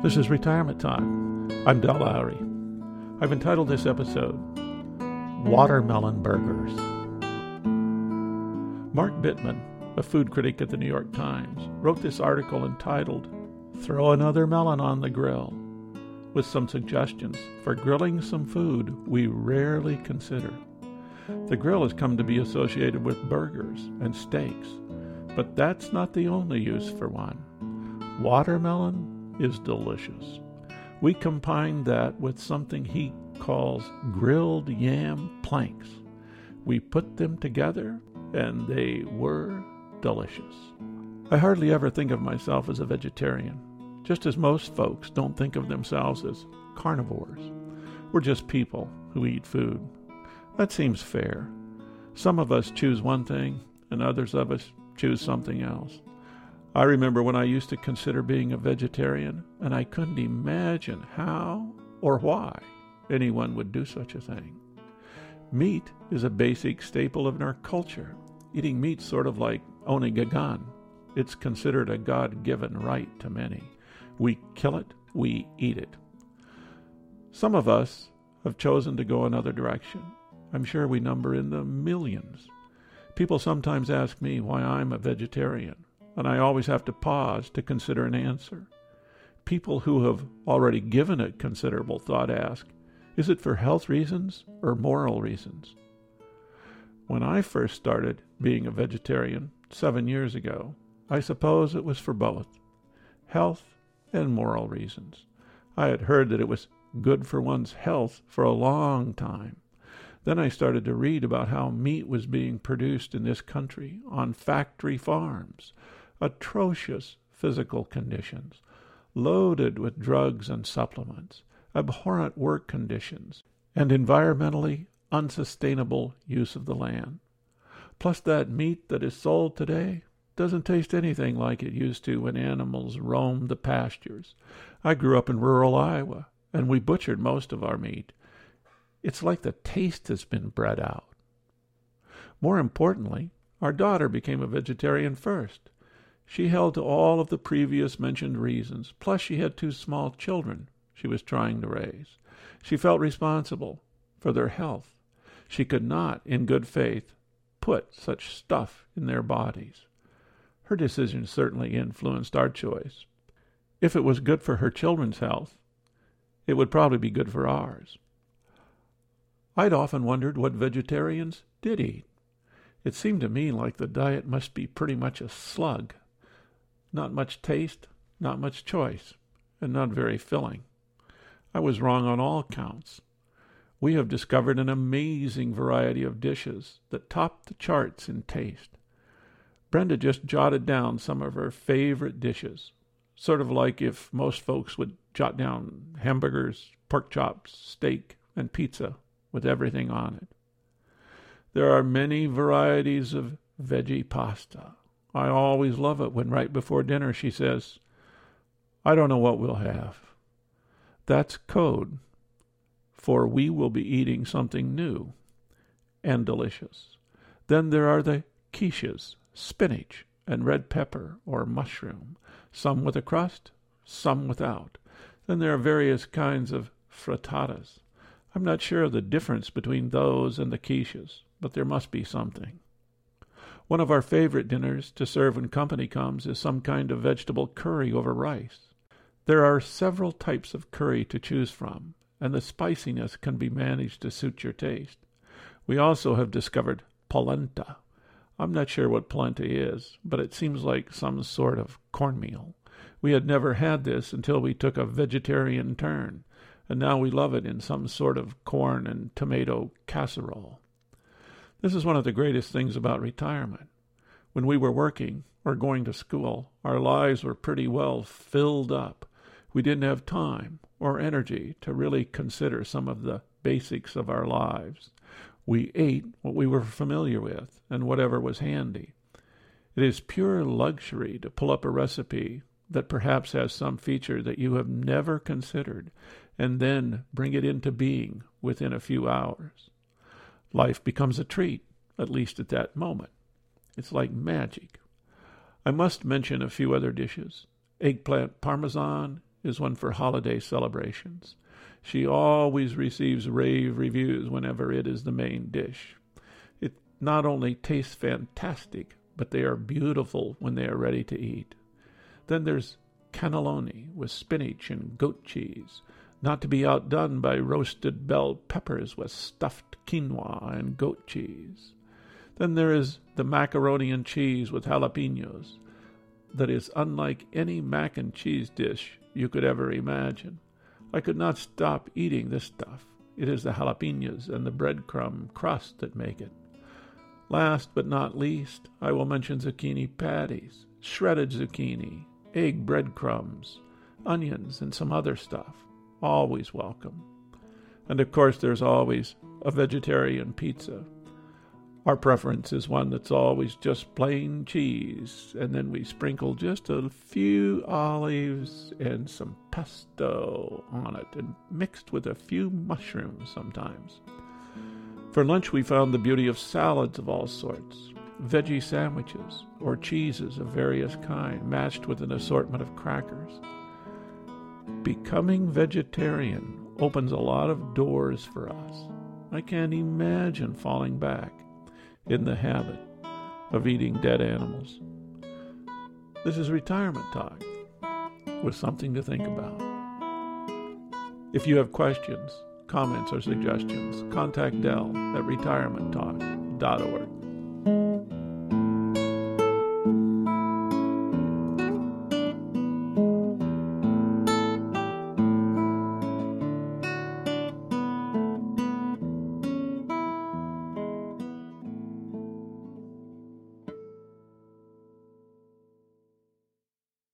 This is Retirement Time. I'm Del Lowry. I've entitled this episode Watermelon Burgers. Mark Bittman, a food critic at the New York Times, wrote this article entitled Throw Another Melon on the Grill, with some suggestions for grilling some food we rarely consider. The grill has come to be associated with burgers and steaks, but that's not the only use for one. Watermelon is delicious. We combined that with something he calls grilled yam planks. We put them together and they were delicious. I hardly ever think of myself as a vegetarian, just as most folks don't think of themselves as carnivores. We're just people who eat food. That seems fair. Some of us choose one thing, and others of us choose something else. I remember when I used to consider being a vegetarian, and I couldn't imagine how or why anyone would do such a thing. Meat is a basic staple of our culture. Eating meat's sort of like owning a gun. It's considered a God given right to many. We kill it, we eat it. Some of us have chosen to go another direction. I'm sure we number in the millions. People sometimes ask me why I'm a vegetarian, and I always have to pause to consider an answer. People who have already given it considerable thought ask, is it for health reasons or moral reasons? When I first started being a vegetarian seven years ago, I suppose it was for both health and moral reasons. I had heard that it was good for one's health for a long time. Then I started to read about how meat was being produced in this country on factory farms, atrocious physical conditions, loaded with drugs and supplements, abhorrent work conditions, and environmentally unsustainable use of the land. Plus, that meat that is sold today doesn't taste anything like it used to when animals roamed the pastures. I grew up in rural Iowa, and we butchered most of our meat. It's like the taste has been bred out. More importantly, our daughter became a vegetarian first. She held to all of the previous mentioned reasons, plus she had two small children she was trying to raise. She felt responsible for their health. She could not, in good faith, put such stuff in their bodies. Her decision certainly influenced our choice. If it was good for her children's health, it would probably be good for ours. I'd often wondered what vegetarians did eat. It seemed to me like the diet must be pretty much a slug. Not much taste, not much choice, and not very filling. I was wrong on all counts. We have discovered an amazing variety of dishes that top the charts in taste. Brenda just jotted down some of her favorite dishes, sort of like if most folks would jot down hamburgers, pork chops, steak, and pizza with everything on it. There are many varieties of veggie pasta. I always love it when right before dinner she says, I don't know what we'll have. That's code for we will be eating something new and delicious. Then there are the quiches, spinach, and red pepper or mushroom, some with a crust, some without. Then there are various kinds of frittatas. I'm not sure of the difference between those and the quiches, but there must be something. One of our favorite dinners to serve when company comes is some kind of vegetable curry over rice. There are several types of curry to choose from, and the spiciness can be managed to suit your taste. We also have discovered polenta, I'm not sure what polenta is, but it seems like some sort of cornmeal. We had never had this until we took a vegetarian turn, and now we love it in some sort of corn and tomato casserole. This is one of the greatest things about retirement. When we were working or going to school, our lives were pretty well filled up. We didn't have time or energy to really consider some of the basics of our lives. We ate what we were familiar with and whatever was handy. It is pure luxury to pull up a recipe that perhaps has some feature that you have never considered and then bring it into being within a few hours. Life becomes a treat, at least at that moment. It's like magic. I must mention a few other dishes. Eggplant parmesan is one for holiday celebrations. She always receives rave reviews whenever it is the main dish. It not only tastes fantastic, but they are beautiful when they are ready to eat. Then there's cannelloni with spinach and goat cheese, not to be outdone by roasted bell peppers with stuffed quinoa and goat cheese. Then there is the macaroni and cheese with jalapenos, that is unlike any mac and cheese dish you could ever imagine. I could not stop eating this stuff. It is the jalapenos and the breadcrumb crust that make it. Last but not least, I will mention zucchini patties, shredded zucchini, egg breadcrumbs, onions, and some other stuff. Always welcome. And of course, there's always a vegetarian pizza our preference is one that's always just plain cheese, and then we sprinkle just a few olives and some pesto on it, and mixed with a few mushrooms sometimes. For lunch, we found the beauty of salads of all sorts, veggie sandwiches, or cheeses of various kinds, matched with an assortment of crackers. Becoming vegetarian opens a lot of doors for us. I can't imagine falling back in the habit of eating dead animals. This is retirement talk with something to think about. If you have questions, comments, or suggestions, contact Dell at retirementtalk.org.